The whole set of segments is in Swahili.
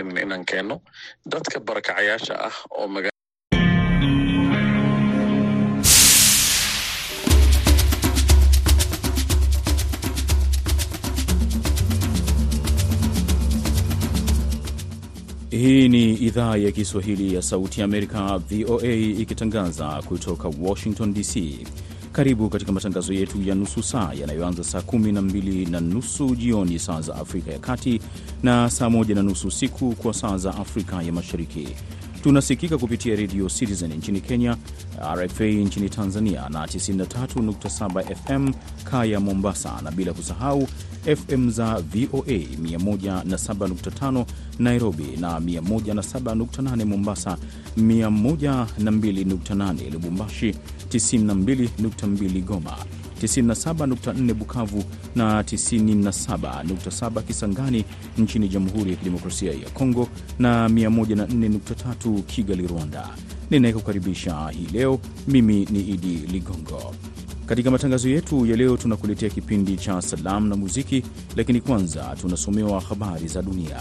inaan keeno dadka barakacayaasha ah oo maga Hii ni idhaa ya Kiswahili ya Sauti ya Amerika, VOA, ikitangaza kutoka Washington DC. Karibu katika matangazo yetu ya nusu saa yanayoanza saa kumi na mbili na nusu jioni saa za Afrika ya Kati na saa moja na nusu usiku kwa saa za Afrika ya Mashariki. Tunasikika kupitia redio Citizen nchini Kenya, RFA nchini Tanzania na 93.7 FM Kaya Mombasa, na bila kusahau FM za VOA 107.5 Nairobi na 107.8 Mombasa, 102.8 Lubumbashi, 92.2 Goma, 97.4 Bukavu na 97.7 Kisangani nchini Jamhuri ya Kidemokrasia ya Kongo na 104.3 Kigali, Rwanda. Ninayekukaribisha hii leo mimi ni Idi Ligongo. Katika matangazo yetu ya leo tunakuletea kipindi cha salamu na muziki, lakini kwanza tunasomewa habari za dunia.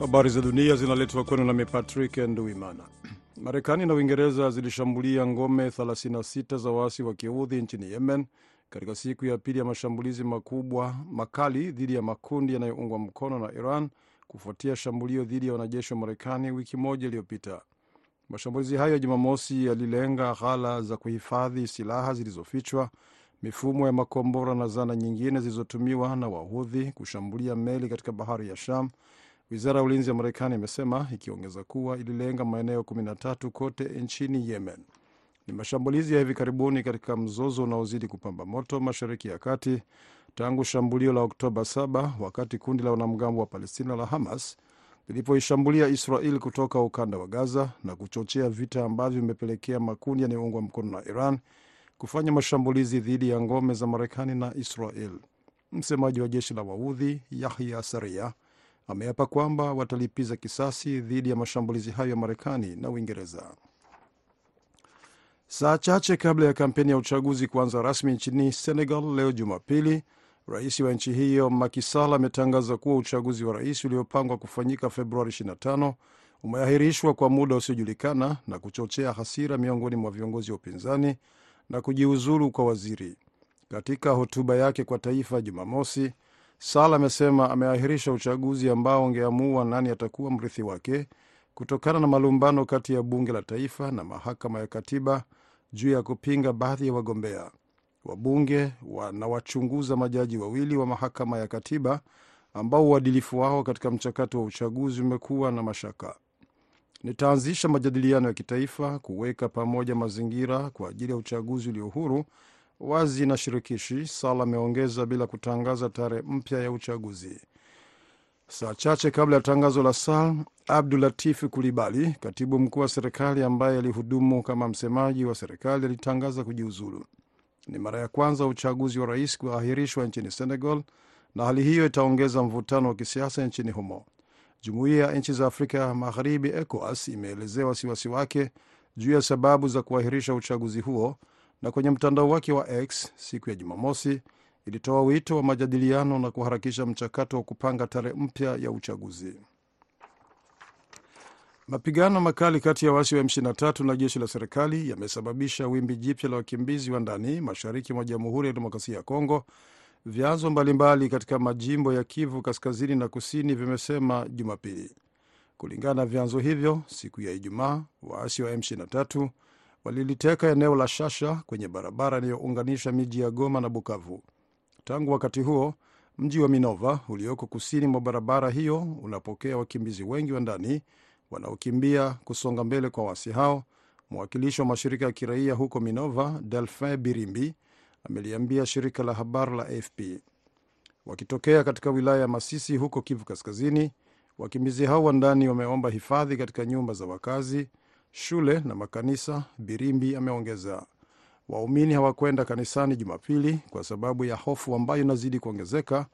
Habari za dunia zinaletwa kwenu nami Patrick Nduimana. Marekani na Uingereza zilishambulia ngome 36 za waasi wa kiudhi nchini Yemen katika siku ya pili ya mashambulizi makubwa makali dhidi ya makundi yanayoungwa mkono na Iran kufuatia shambulio dhidi ya wanajeshi wa Marekani wiki moja iliyopita. Mashambulizi hayo ya Jumamosi yalilenga ghala za kuhifadhi silaha zilizofichwa, mifumo ya makombora na zana nyingine zilizotumiwa na Wahudhi kushambulia meli katika bahari ya Sham. Wizara ya ulinzi ya Marekani imesema ikiongeza kuwa ililenga maeneo 13 kote nchini Yemen. Ni mashambulizi ya hivi karibuni katika mzozo unaozidi kupamba moto Mashariki ya Kati tangu shambulio la Oktoba 7 wakati kundi la wanamgambo wa Palestina la Hamas lilipoishambulia Israel kutoka ukanda wa Gaza na kuchochea vita ambavyo vimepelekea makundi yanayoungwa mkono na Iran kufanya mashambulizi dhidi ya ngome za Marekani na Israel. Msemaji wa jeshi la Waudhi Yahya Saria ameapa kwamba watalipiza kisasi dhidi ya mashambulizi hayo ya Marekani na Uingereza. Saa chache kabla ya kampeni ya uchaguzi kuanza rasmi nchini Senegal leo Jumapili, rais wa nchi hiyo Macky Sall ametangaza kuwa uchaguzi wa rais uliopangwa kufanyika Februari 25 umeahirishwa kwa muda usiojulikana na kuchochea hasira miongoni mwa viongozi wa upinzani na kujiuzulu kwa waziri. Katika hotuba yake kwa taifa Jumamosi, Sall amesema ameahirisha uchaguzi ambao ungeamua nani atakuwa mrithi wake kutokana na malumbano kati ya bunge la taifa na mahakama ya katiba juu ya kupinga baadhi ya wagombea. Wabunge wanawachunguza majaji wawili wa mahakama ya katiba ambao uadilifu wao katika mchakato wa uchaguzi umekuwa na mashaka. Nitaanzisha majadiliano ya kitaifa kuweka pamoja mazingira kwa ajili ya uchaguzi ulio huru wazi na shirikishi, Sall ameongeza bila kutangaza tarehe mpya ya uchaguzi. Saa chache kabla ya tangazo la Sall, Abdulatif Kulibali, katibu mkuu wa serikali ambaye alihudumu kama msemaji wa serikali, alitangaza kujiuzulu. Ni mara ya kwanza uchaguzi wa rais kuahirishwa nchini Senegal, na hali hiyo itaongeza mvutano wa kisiasa nchini humo. Jumuiya ya nchi za Afrika Magharibi, ECOWAS, imeelezea wasiwasi wake juu ya sababu za kuahirisha uchaguzi huo na kwenye mtandao wake wa X siku ya Jumamosi ilitoa wito wa majadiliano na kuharakisha mchakato wa kupanga tarehe mpya ya uchaguzi. Mapigano makali kati ya waasi wa M23 na jeshi la serikali yamesababisha wimbi jipya la wakimbizi wa ndani mashariki mwa Jamhuri ya Demokrasia ya Kongo. Vyanzo mbalimbali katika majimbo ya Kivu kaskazini na kusini vimesema Jumapili. Kulingana na vyanzo hivyo, siku ya Ijumaa waasi wa M23 waliliteka eneo la Shasha kwenye barabara inayounganisha miji ya Goma na Bukavu. Tangu wakati huo, mji wa Minova ulioko kusini mwa barabara hiyo unapokea wakimbizi wengi wa ndani wanaokimbia kusonga mbele kwa wasi hao. Mwakilishi wa mashirika ya kiraia huko Minova, Delfin Birimbi, ameliambia shirika la habari la AFP. Wakitokea katika wilaya ya Masisi huko Kivu Kaskazini, wakimbizi hao wa ndani wameomba hifadhi katika nyumba za wakazi shule na makanisa. Birimbi ameongeza waumini hawakwenda kanisani Jumapili kwa sababu ya hofu ambayo inazidi kuongezeka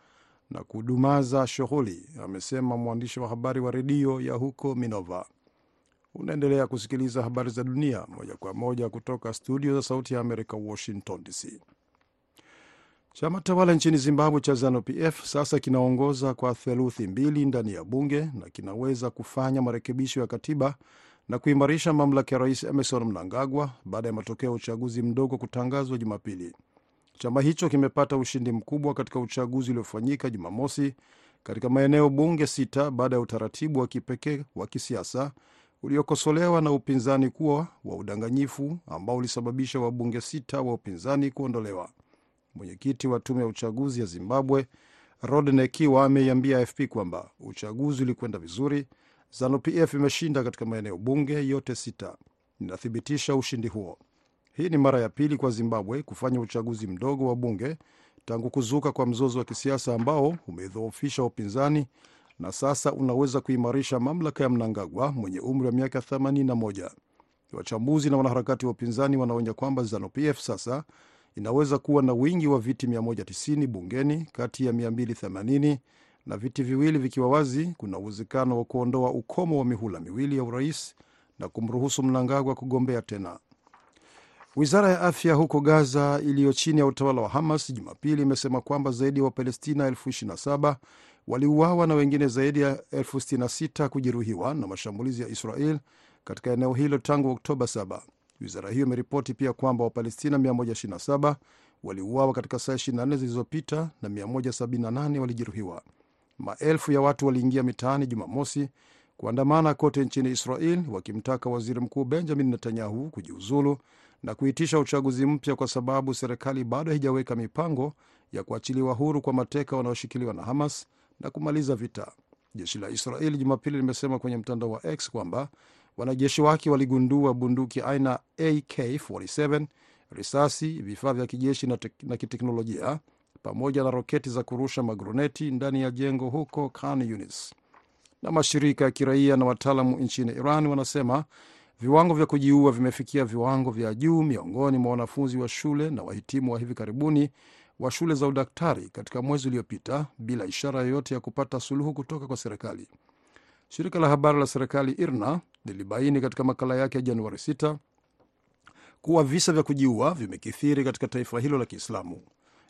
na kudumaza shughuli, amesema mwandishi wa habari wa redio ya huko Minova. Unaendelea kusikiliza habari za dunia moja kwa moja kutoka studio za Sauti ya Amerika, Washington DC. Chama tawala nchini Zimbabwe cha ZANU-PF sasa kinaongoza kwa theluthi mbili ndani ya bunge na kinaweza kufanya marekebisho ya katiba na kuimarisha mamlaka ya rais Emerson Mnangagwa baada ya matokeo ya uchaguzi mdogo kutangazwa Jumapili. Chama hicho kimepata ushindi mkubwa katika uchaguzi uliofanyika Jumamosi katika maeneo bunge sita baada ya utaratibu wa kipekee wa kisiasa uliokosolewa na upinzani kuwa wa udanganyifu ambao ulisababisha wabunge sita wa upinzani kuondolewa. Mwenyekiti wa tume ya uchaguzi ya Zimbabwe Rodney Kiwa ameiambia AFP kwamba uchaguzi ulikwenda vizuri. ZANU-PF imeshinda katika maeneo bunge yote sita. Inathibitisha ushindi huo. Hii ni mara ya pili kwa Zimbabwe kufanya uchaguzi mdogo wa bunge tangu kuzuka kwa mzozo wa kisiasa ambao umedhoofisha upinzani na sasa unaweza kuimarisha mamlaka ya Mnangagwa mwenye umri wa miaka 81. Wachambuzi na wanaharakati wa upinzani wanaonya kwamba ZANU-PF sasa inaweza kuwa na wingi wa viti 190 bungeni kati ya 280 na viti viwili vikiwa wazi. Kuna uwezekano wa kuondoa ukomo wa mihula miwili ya urais na kumruhusu Mnangagwa kugombea tena. Wizara ya afya huko Gaza iliyo chini ya utawala wa Hamas Jumapili imesema kwamba zaidi ya Wapalestina elfu 27 waliuawa na wengine zaidi ya elfu 66 kujeruhiwa na mashambulizi ya Israel katika eneo hilo tangu Oktoba 7. Wizara hiyo imeripoti pia kwamba Wapalestina 127 waliuawa katika saa 24 zilizopita na 178 walijeruhiwa. Maelfu ya watu waliingia mitaani Jumamosi kuandamana kote nchini Israel wakimtaka waziri mkuu Benjamin Netanyahu kujiuzulu na kuitisha uchaguzi mpya kwa sababu serikali bado haijaweka mipango ya kuachiliwa huru kwa mateka wanaoshikiliwa na Hamas na kumaliza vita. Jeshi la Israeli Jumapili limesema kwenye mtandao wa X kwamba wanajeshi wake waligundua bunduki aina AK47, risasi, vifaa vya kijeshi na, na kiteknolojia pamoja na roketi za kurusha magroneti ndani ya jengo huko Khan Yunis. Na mashirika ya kiraia na wataalamu nchini Iran wanasema viwango vya kujiua vimefikia viwango vya juu miongoni mwa wanafunzi wa shule na wahitimu wa hivi karibuni wa shule za udaktari katika mwezi uliopita bila ishara yoyote ya kupata suluhu kutoka kwa serikali. Shirika la habari la serikali IRNA lilibaini katika makala yake ya Januari 6 kuwa visa vya kujiua vimekithiri katika taifa hilo la Kiislamu.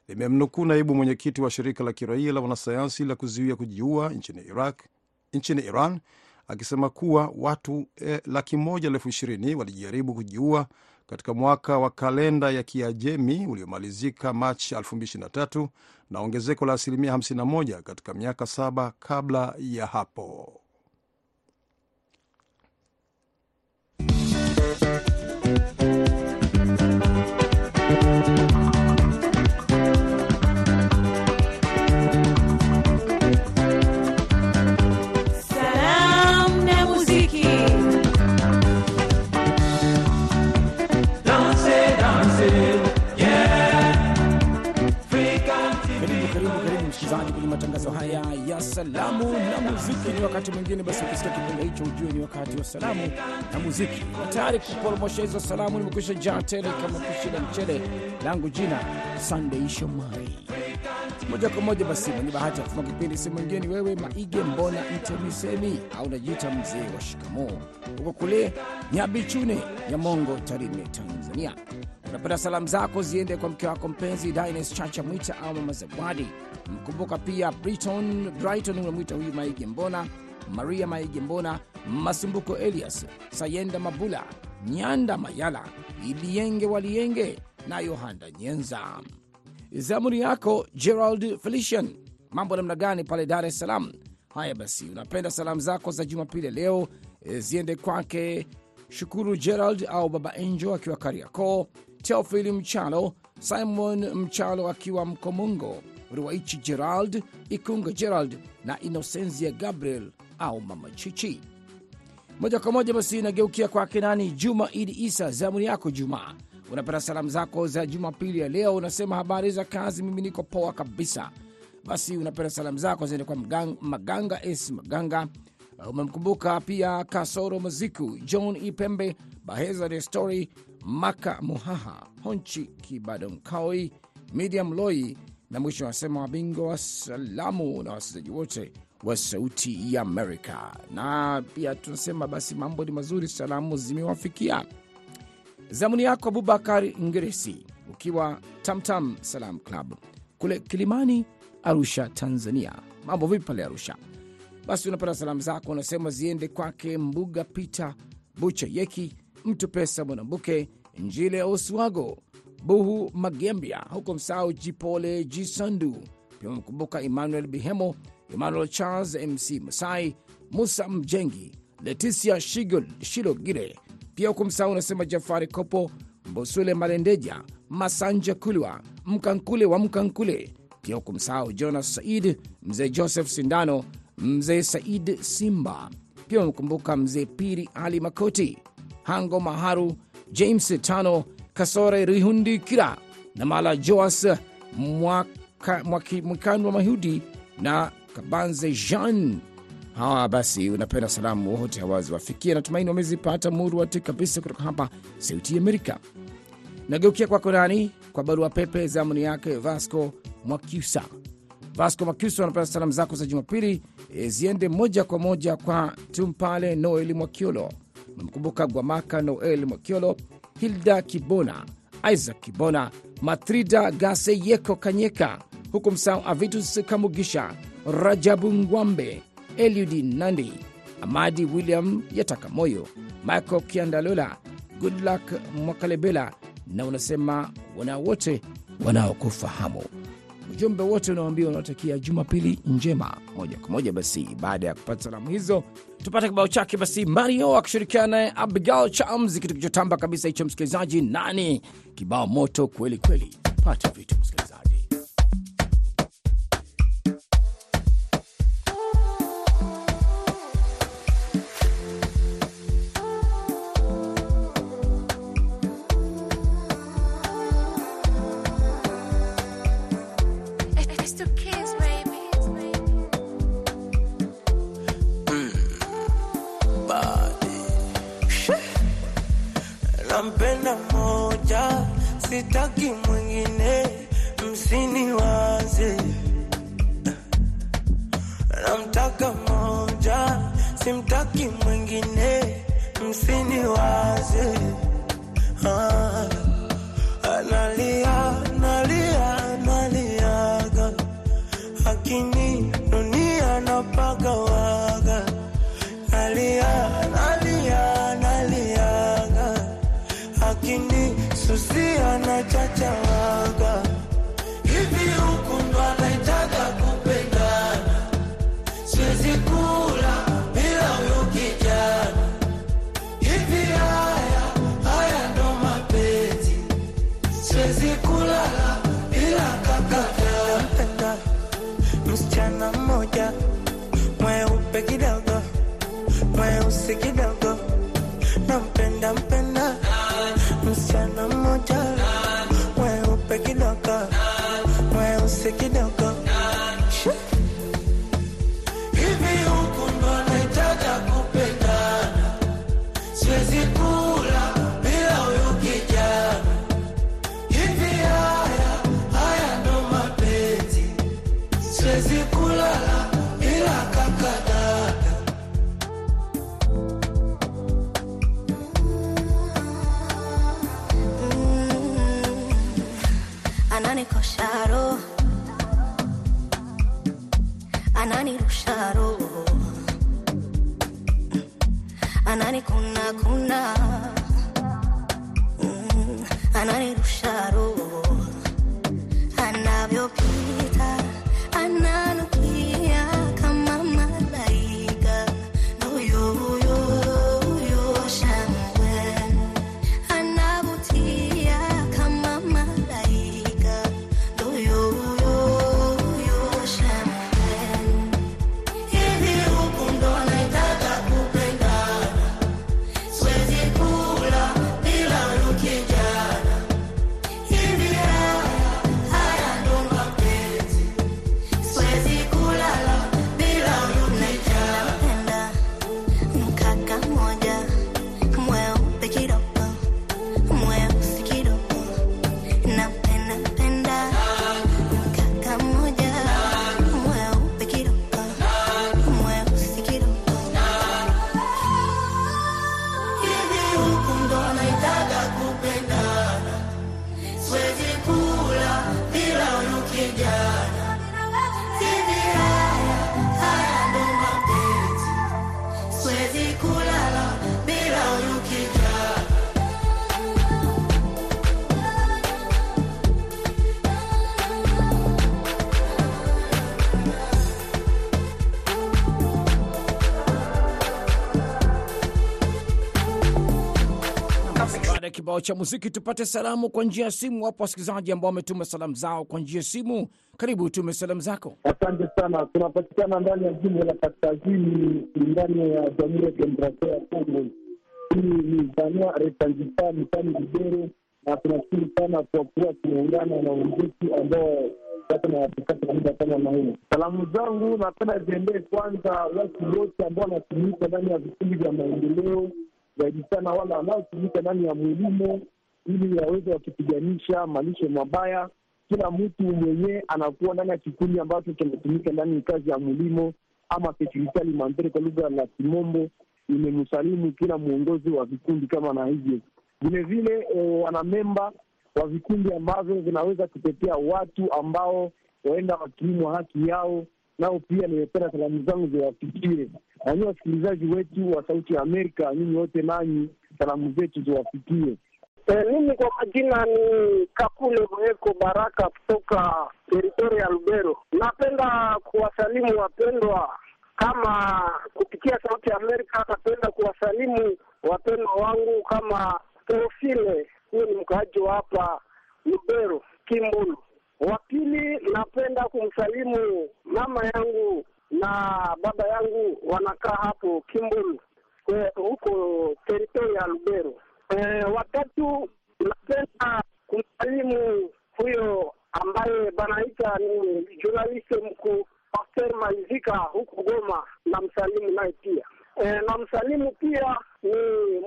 Limemnukuu naibu mwenyekiti wa shirika la kiraia la wanasayansi la kuzuia kujiua nchini Iraq, nchini Iran akisema kuwa watu eh, laki moja elfu ishirini walijaribu kujiua katika mwaka wa kalenda ya Kiajemi uliomalizika Machi 2023 na ongezeko la asilimia 51 katika miaka saba kabla ya hapo. Matangazo haya ya salamu na muziki. Ni wakati mwingine basi, ukisikia kipindi hicho ujue ni wakati wa salamu na muziki. Tayari kuporomosha hizo salamu, nimekwisha jaa tele kama pishi la mchele. Langu jina Sunday Shomari. Moja kwa moja basi, mwenye bahati ya kufuma kipindi si mwingine wewe Maige Mbona Mtemisemi au najiita mzee wa shikamoo, huko kule Nyabichune Nyamongo, Tarime, Tanzania. Unapenda salamu zako ziende kwa mke wako mpenzi Dines Chacha Mwita au mama Zawadi. Mkumbuka pia Briton Brighton unamwita huyu Maige Mbona, Maria Maige Mbona, Masumbuko Elias, Sayenda Mabula, Nyanda Mayala, Ilienge Walienge na Yohanda Nyenza. Zamuni yako Gerald Felician, mambo namna gani pale Dar es Salaam? Haya basi, unapenda salamu zako za Jumapili leo e, ziende kwake Shukuru Gerald au Baba Enjo akiwa Kariakoo, Teofili Mchalo, Simon Mchalo akiwa Mkomungo, Ruwaichi Gerald, Ikunga Gerald na Inosenzia Gabriel au Mama Chichi. Moja kwa moja basi inageukia kwake nani, Juma Idi Isa. Zamu yako Juma, unapata salamu zako za Jumapili ya leo, unasema habari za kazi, mimi niko poa kabisa. Basi unapenda salamu zako ziende kwa Maganga, Maganga S Maganga. Umemkumbuka pia Kasoro Maziku, John Ipembe, Baheza de Maka Muhaha, Honchi Kibadonkaoi, Medium Loi na mwisho anasema wabingwa wa salamu na wasikilizaji wote wa Sauti ya Amerika. Na pia tunasema basi mambo ni mazuri, salamu zimewafikia. Zamuni yako Abubakar Ngeresi ukiwa Tamtam Salam Club kule Kilimani, Arusha, Tanzania. Mambo vipi pale Arusha? Basi unapata salamu zako, unasema ziende kwake Mbuga Peter Bucha Yeki, Mtu Pesa Mwanambuke, Njile Oswago, Buhu Magembia, huko msahau Jipole Jisandu. Pia wamkumbuka Emmanuel Bihemo, Emmanuel Charles, MC Masai, Musa Mjengi, Leticia Shilogire. Pia huko msao unasema Jafari Kopo, Mbosule Malendeja, Masanja Kulwa, Mkankule wa Mkankule. Pia huko msao Jonas Said, mzee Joseph Sindano, mzee Said Simba. Pia wamkumbuka mzee Piri Ali Makoti, Hango Maharu, James Tano, Kasore Rihundikira na Mala Joas Mwikanu wa Mahudi na Kabanze Jean. Hawa basi, unapenda salamu wote hawazi wafikia. Natumaini wamezipata murwati kabisa kutoka hapa Sauti Amerika. Nageukia kwako nani kwa barua pepe zamuni yake Vasco Mwakyusa. Vasco Mwakyusa anapenda salamu zako za Jumapili e, ziende moja kwa moja kwa Tumpale Noel Mwakiolo, memkumbuka Gwamaka Noel Mwakiolo, Hilda Kibona, Isaac Kibona, Matrida Gaseyeko Kanyeka, huku msao Avitus Kamugisha, Rajabu Ngwambe, Eliudi Nandi, Amadi William Yatakamoyo, Michael Kiandalola, Goodluck Mwakalebela, na unasema wana wote wanaokufahamu. Ujumbe wote unawambia unaotakia Jumapili njema. Moja kwa moja basi, baada ya kupata salamu hizo, tupate kibao chake basi, Mario akishirikiana naye Abigail Chams, kitu kichotamba kabisa hicho, msikilizaji, nani kibao moto kweli kweli. Pata vitu msikilizaji. Sitaki mwingine, msiniwaze. Namtaka moja, simtaki mwingine, msiniwaze. Ah, analia, analia, analiaga, lakini kijana. Hivi kibao cha muziki, tupate salamu kwa njia ya simu. Wapo wasikilizaji ambao wametuma salamu zao kwa njia ya simu. Karibu, tume salamu zako. Asante sana. Tunapatikana ndani ya jimbo la kaskazini ndani ya Jamhuri ya Kidemokrasia ya Kongo. Hii ni Zania Resanjisa mtani Libero, na tunashukuru sana kwa kuwa tumeungana na wenzetu ambao. Salamu zangu napenda ziendee kwanza watu wote ambao wanatumika ndani ya vikundi vya maendeleo, zaidi sana wale wanaotumika ndani ya mwilimo, ili waweze wakipiganisha malisho mabaya kila mtu mwenyewe anakuwa ndani ya kikundi ambacho kinatumika ndani kazi ya mwilimo ama securite alimentaire kwa lugha la Kimombo. Imemsalimu kila mwongozi wa vikundi kama na hivyo vilevile, e, wanamemba wa vikundi ambavyo vinaweza kutetea watu ambao waenda wakilimwa haki yao, nao pia nimependa salamu zangu ziwafikie. Na wasikilizaji wetu wa Sauti ya Amerika, nyinyi wote nanyi salamu zetu ziwafikie. E, mimi kwa majina ni Kakule Mweko Baraka kutoka teritori ya Lubero. Napenda kuwasalimu wapendwa kama kupitia Sauti ya Amerika. Napenda kuwasalimu wapendwa wangu kama Teofile, huyo ni mkaaji wa hapa Lubero Kimbulu. Wa pili, napenda kumsalimu mama yangu na baba yangu wanakaa hapo Kimbulu huko teritori ya Lubero. E, watatu napenda kumsalimu huyo ambaye banaita ni journaliste mkuu Pasteur Malizika huko Goma, na msalimu naye pia e, na msalimu pia ni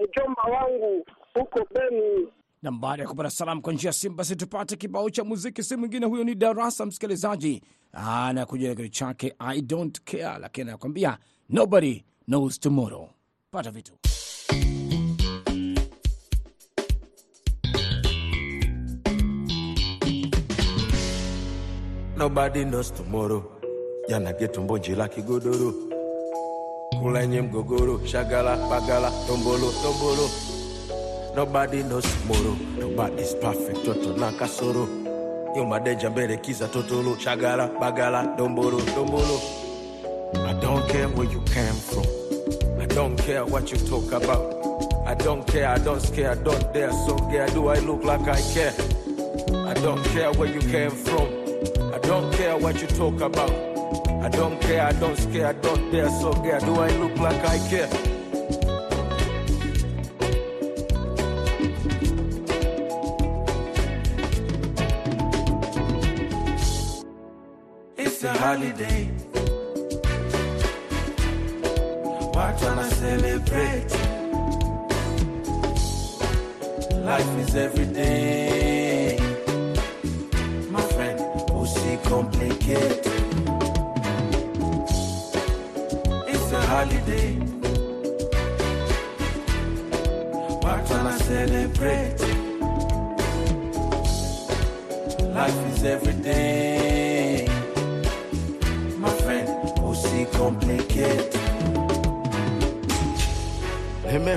mjomba wangu huko Beni. Na baada ya kupata salamu kwa njia ya simu, basi tupate kibao cha muziki. Si mwingine huyo ni Darasa, msikilizaji anakuja na kitu chake I don't care, lakini anakuambia nobody knows tomorrow. Pata vitu Nobody knows tomorrow. Jana getumbo njila kigodoro, kulenye mgogoro, shagala bagala, tombolo tombolo. Nobody knows tomorrow. Nobody's perfect, toto na kasoro. Yo madeja mbele kiza totolo, shagala bagala, dombolo dombolo. I don't care where you came from. I don't care what you talk about. I don't care, I don't scare, I don't dare. So care, do I look like I care? I don't care where you came from. I don't care what you talk about. I don't care, I don't scare, I don't dare. So care, do I look like I care? Holiday. Why tryna celebrate? Life is every day.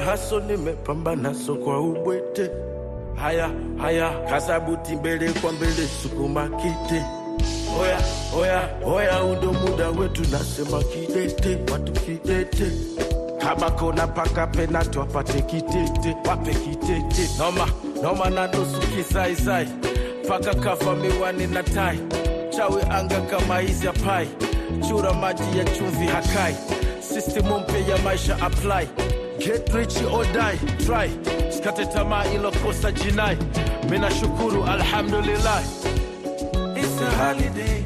Nimehaso, nimepambana so kwa ubwete. Haya haya, kasabuti mbele kwa mbele, sukuma kite. Oya oya oya, undo muda wetu, nasema kidete, watu kidete. Kama kona paka penatu apate kitete, wape kitete. Noma noma na nusu kisaisai, paka kafa miwani na tai. Chawi anga kama hizi hapai, chura maji ya chumvi hakai. Sistimu mpya ya maisha apply Get rich or die, try. Jinai. Mina shukuru alhamdulillah. It's a holiday.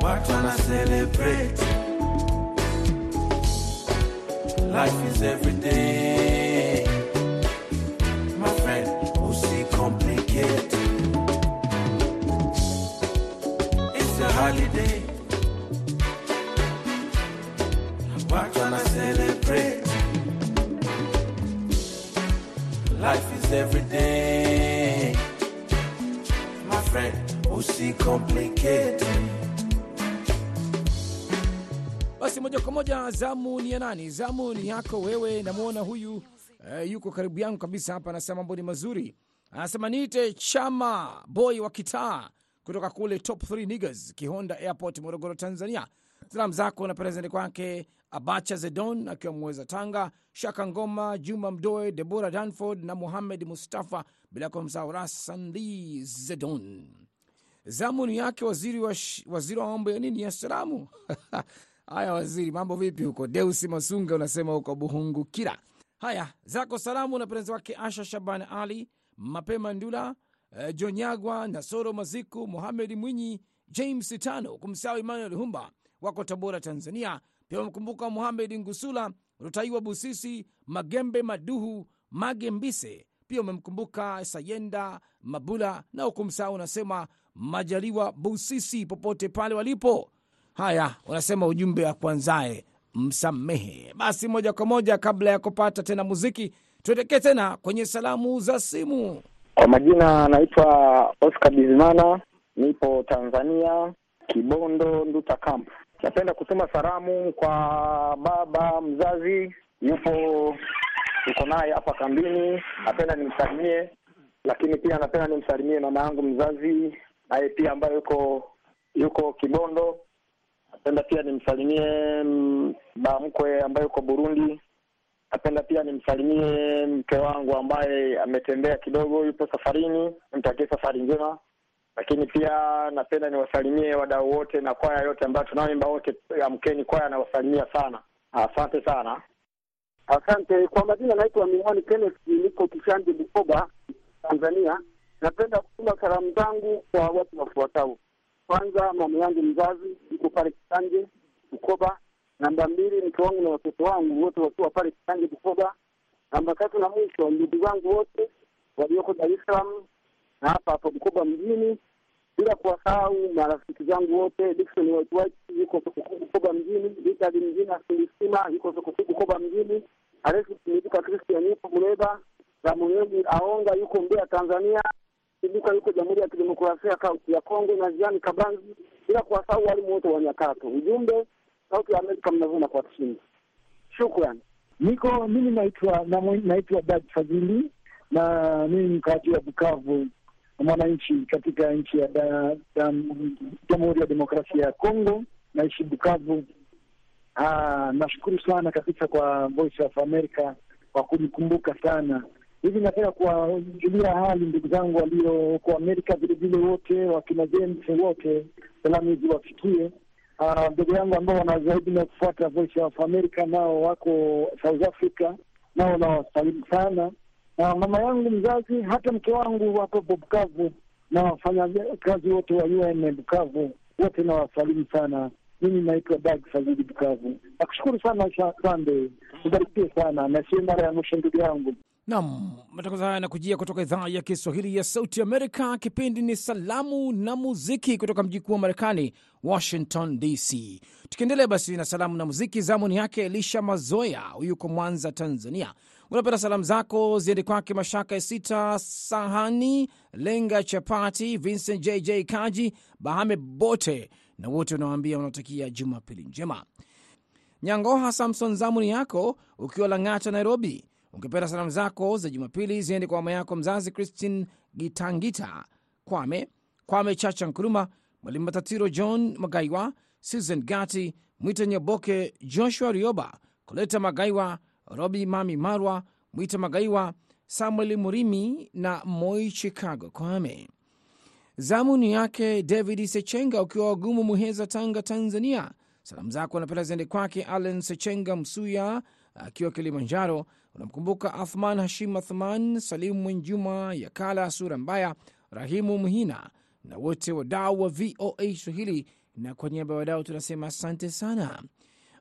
Watu wana celebrate. Life is every day. Ni ya nani? Zamu ni yako wewe. Namwona huyu eh, yuko karibu yangu kabisa hapa, anasema mambo ni mazuri. Anasema niite chama boy wa kitaa kutoka kule top 3 niggas Kihonda Airport, Morogoro, Tanzania. Salamu zako na prezenti kwake Abacha Zedon akiwa Mweza Tanga, Shaka Ngoma, Juma Mdoe, Debora Danford na Muhamed Mustafa, bila kumsahau Rasandi Zedon. Zamu ni yake waziri wa, waziri wa mambo ya nini ya salamu. Haya waziri, mambo vipi huko? Deusi Masunga unasema huko Buhungukira. Haya zako salamu na penzi wake Asha Shaban Ali, Mapema Ndula, eh, Jonyagwa, Nasoro Maziku, Muhamed Mwinyi, James Tano, kumsahau Emmanuel Humba wako Tabora, Tanzania. Pia wamkumbuka Muhamed Ngusula, Rutaiwa Busisi, Magembe Maduhu, Magembise. Pia umemkumbuka Sayenda Mabula na ukumsahau unasema Majaliwa Busisi popote pale walipo. Haya, unasema ujumbe wa kwanzae msamehe. Basi moja kwa moja, kabla ya kupata tena muziki, tuelekee tena kwenye salamu za simu. Kwa majina anaitwa Oscar Bizimana, nipo Tanzania, Kibondo, Nduta Camp. Napenda kutuma salamu kwa baba mzazi, yupo yuko naye hapa kambini, napenda nimsalimie, lakini pia napenda nimsalimie mama yangu mzazi, naye pia ambaye yuko yuko Kibondo. Napenda pia nimsalimie mm, baba mkwe ambaye yuko Burundi. Napenda pia nimsalimie mke wangu ambaye ametembea kidogo, yupo safarini, nimtakie safari njema. Lakini pia napenda niwasalimie wadau wote na kwaya yote ambayo tunaoimba wote, amkeni kwaya, nawasalimia sana. Asante sana. Asante. Kwa majina naitwa Miwani Kenneth, niko Kishanje, Bukoba, Tanzania. Napenda kutuma salamu zangu kwa watu wafuatao. Kwanza, mama yangu mzazi yuko pale Kisanje, Bukoba. Namba mbili, mke wangu na watoto wangu wote wakiwa pale Kisanje, Bukoba. Namba tatu na mwisho, ndugu zangu wote walioko Dar es Salaam na hapa hapa Bukoba mjini, bila kuwasahau marafiki zangu wote. Dickson White yuko Sokokuu Bukoba mjini, Richard Mjina Silisima yuko Sokokuu Bukoba mjini, Alexis Miduka Christian yuko Muleba, Samueli Aonga yuko Mbeya Tanzania, Siduka yuko Jamhuri ya Kidemokrasia ya Kongo na Jean Kabanzi, bila kuwasahau walimu wote wa Nyakato. Ujumbe, Sauti ya Amerika mnavuna kwa kishindo. Shukrani. Niko mimi naitwa na naitwa Dad Fadhili na mimi mkaaji wa Bukavu, mwananchi katika nchi ya Jamhuri ya Demokrasia ya Kongo, naishi Bukavu. Ah, nashukuru sana kabisa kwa Voice of America kwa kunikumbuka sana hivi. Nataka kuwajulia hali ndugu zangu walio huko Amerika, vilevile wote wakina James wote, salamu hizi wafikie Ah, ndugu yangu ambao wana zaidi na kufuata Voice of America nao wako South Africa, nao nawasalimu sana, na mama yangu mzazi, hata mke wangu wapo Bukavu na wafanya kazi wote wa UN Bukavu, wote nawasalimu sana. Mimi naitwa Dag Fazili Bukavu. Nakushukuru sana Sande, ubarikiwe sana na sio mara ya mwisho ndugu yangu. Nam, matangazo haya yanakujia kutoka idhaa ya Kiswahili ya Sauti Amerika. Kipindi ni Salamu na Muziki kutoka mji kuu wa Marekani, Washington DC. Tukiendelea basi na salamu na muziki, zamuni yake Elisha Mazoya, yuko Mwanza, Tanzania. Unapenda salamu zako ziende kwake Mashaka Sita, Sahani Lenga, Chapati, Vincent JJ Kaji, Bahame Bote na wote unawaambia wanaotakia Jumapili njema. Nyangoha Samson, zamuni yako ukiwa Lang'ata, Nairobi. Ungependa salamu zako za Jumapili ziende kwa mama yako mzazi Christine Gitangita Kwame, Kwame Chacha Nkuruma, Mwalimu Matatiro John Magaiwa, Susan Gati, Mwita Nyaboke, Joshua Rioba, Koleta Magaiwa, Robi Mami Marwa, Mwita Magaiwa, Samuel Murimi na Moi Chicago Kwame. Zamuni yake David Sechenga ukiwa wagumu Muheza, Tanga, Tanzania. Salamu zako anapenda ziende kwake Allen Sechenga Msuya akiwa Kilimanjaro. Unamkumbuka Athman Hashim Athman, Salimu Mwenjuma, Yakala Sura Mbaya, Rahimu Mhina na wote wadau wa VOA Swahili. Na kwa niaba ya wadau tunasema asante sana.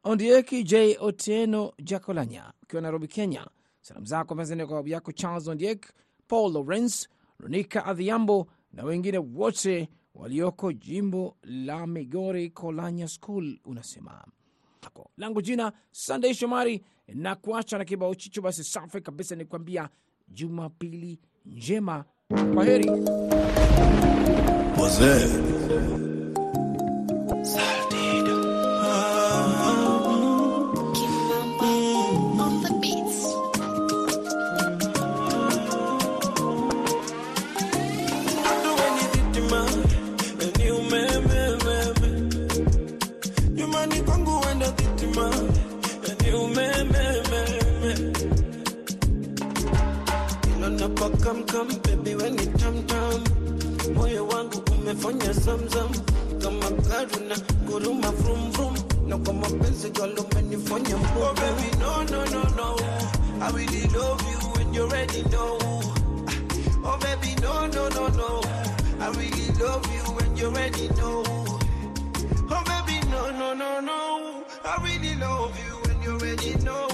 Ondieki J Otieno Jakolanya ukiwa Nairobi, Kenya. Salamu zako mezani kwa babu yako Charles Ondiek, Paul Lawrence, Ronika Adhiambo na wengine wote walioko jimbo la Migori Kolanya School. Unasema langu jina Sunday Shomari na kuacha na kibao chicho. Basi safi kabisa, ni kuambia Jumapili njema, kwa heri. Jose. Mapenzi girl umenifanya mbovu. Oh baby no no no no, I really love you when you already know. Oh baby no no no no, I really love you when you already know. Oh baby, no, no, no, no. I really love you when you already know.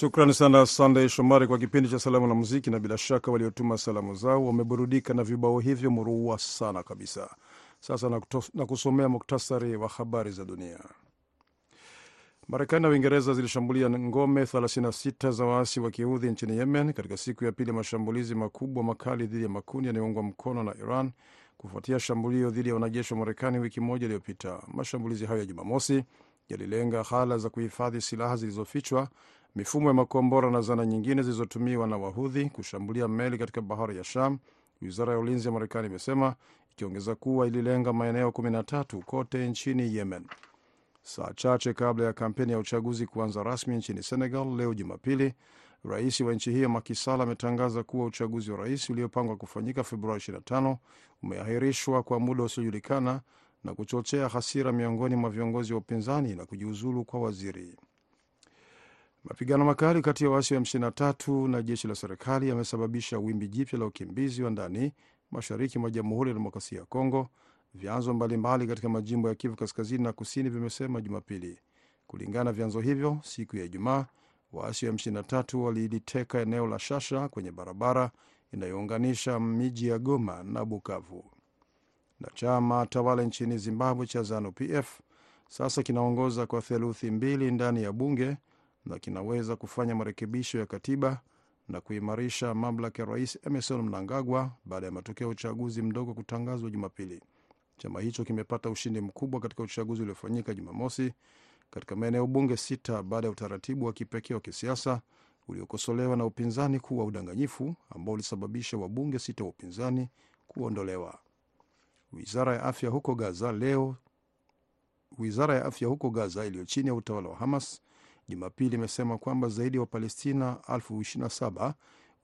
Shukrani sana Sandey Shomari kwa kipindi cha salamu na muziki, na bila shaka waliotuma salamu zao wameburudika na vibao hivyo murua sana kabisa. Sasa na, kusomea muktasari wa habari za dunia. Marekani na Uingereza zilishambulia ngome 36 za waasi wa kiudhi nchini Yemen katika siku ya pili mashambulizi makubwa makali dhidi ya makundi yanayoungwa mkono na Iran kufuatia shambulio dhidi ya wanajeshi wa Marekani wiki moja iliyopita. Mashambulizi hayo ya Jumamosi yalilenga hala za kuhifadhi silaha zilizofichwa, mifumo ya makombora na zana nyingine zilizotumiwa na Wahudhi kushambulia meli katika bahari ya Sham, wizara ya ulinzi ya Marekani imesema, ikiongeza kuwa ililenga maeneo 13 kote nchini Yemen. Saa chache kabla ya kampeni ya uchaguzi kuanza rasmi nchini Senegal leo Jumapili, rais wa nchi hiyo Macky ametangaza kuwa uchaguzi wa rais uliopangwa kufanyika Februari 25 umeahirishwa kwa muda usiojulikana na kuchochea hasira miongoni mwa viongozi wa upinzani na kujiuzulu kwa waziri. Mapigano makali kati ya waasi wa M23 na jeshi la serikali yamesababisha wimbi jipya la ukimbizi wa ndani mashariki mwa Jamhuri ya Demokrasia ya Kongo, vyanzo mbalimbali katika majimbo ya Kivu kaskazini na kusini vimesema Jumapili. Kulingana na vyanzo hivyo, siku ya Ijumaa waasi wa M23 waliliteka eneo la Shasha kwenye barabara inayounganisha miji ya Goma na Bukavu. Na chama tawala nchini Zimbabwe cha ZANU PF sasa kinaongoza kwa theluthi mbili ndani ya bunge na kinaweza kufanya marekebisho ya katiba na kuimarisha mamlaka ya rais Emerson Mnangagwa baada ya matokeo ya uchaguzi mdogo kutangazwa Jumapili. Chama hicho kimepata ushindi mkubwa katika uchaguzi uliofanyika Jumamosi katika maeneo bunge sita baada ya utaratibu wa kipekee wa kisiasa uliokosolewa na upinzani kuwa udanganyifu ambao ulisababisha wabunge sita wa upinzani kuondolewa. Wizara ya afya huko Gaza leo wizara ya afya huko Gaza iliyo chini ya utawala wa Hamas Jumapili imesema kwamba zaidi ya Wapalestina elfu 27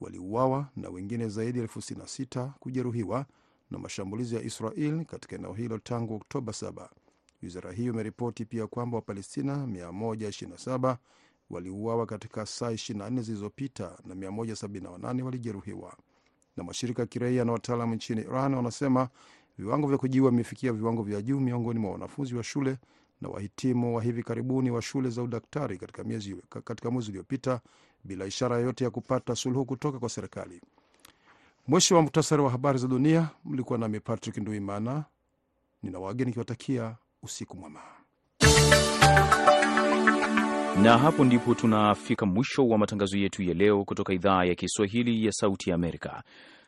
waliuawa na wengine zaidi ya elfu 66 kujeruhiwa na mashambulizi ya Israel katika eneo hilo tangu Oktoba 7. Wizara hiyo imeripoti pia kwamba Wapalestina 127 waliuawa katika saa 24 zilizopita na 178 walijeruhiwa. Na mashirika ya kiraia na wataalamu nchini Iran wanasema viwango vya kujiua vimefikia viwango vya juu miongoni mwa wanafunzi wa shule na wahitimu wa hivi karibuni wa shule za udaktari katika miezi katika mwezi uliopita bila ishara yoyote ya kupata suluhu kutoka kwa serikali. Mwisho wa muktasari wa habari za dunia. Mlikuwa nami Patrick Nduimana, nina wageni nikiwatakia usiku mwema. Na hapo ndipo tunafika mwisho wa matangazo yetu ya leo kutoka idhaa ya Kiswahili ya Sauti ya Amerika.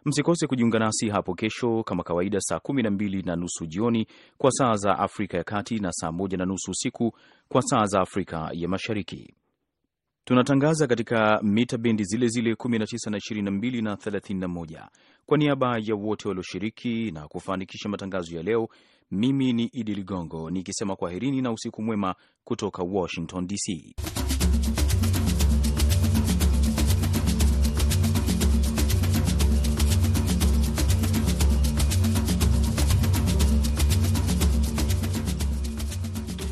Msikose kujiunga nasi hapo kesho kama kawaida, saa kumi na mbili na nusu jioni kwa saa za Afrika ya Kati na saa moja na nusu usiku kwa saa za Afrika ya Mashariki. Tunatangaza katika mita bendi zile zile 19 na 22 na 31. Kwa niaba ya wote walioshiriki na kufanikisha matangazo ya leo, mimi ni Idi Ligongo nikisema kwaherini na usiku mwema kutoka Washington DC.